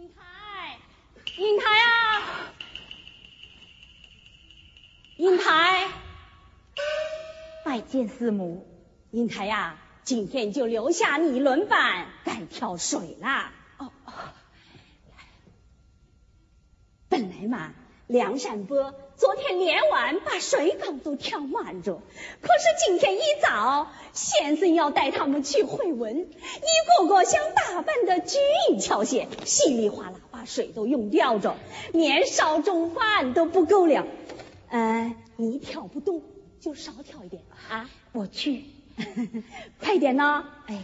英台，英台啊，英台，拜见四母。英台呀，今天就留下你轮班该跳水啦。哦哦，本来嘛。梁山伯昨天连晚把水缸都挑满着，可是今天一早，先生要带他们去会文，一个个想打扮的菊影俏些，稀里哗啦把水都用掉着，连烧中饭都不够了。呃，你挑不动就少挑一点啊，我去，快点呢。哎，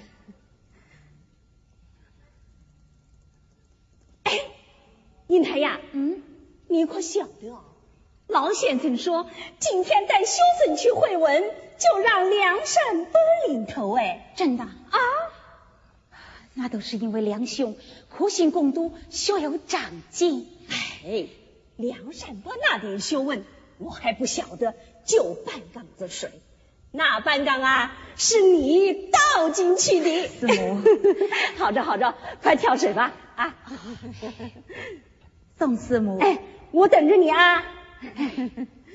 哎，英台呀，嗯，你可晓得啊？老先生说今天带修生去会文，就让梁山伯领头。哎，真的啊，那都是因为梁兄苦心攻读，学有长进。哎，梁山伯那点学问，我还不晓得，就半缸子水，那半缸啊是你倒进去的。师母，好着好着，快挑水吧啊！宋师母，哎，我等着你啊。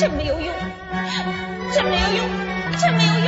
真没有用，真没有用，真没有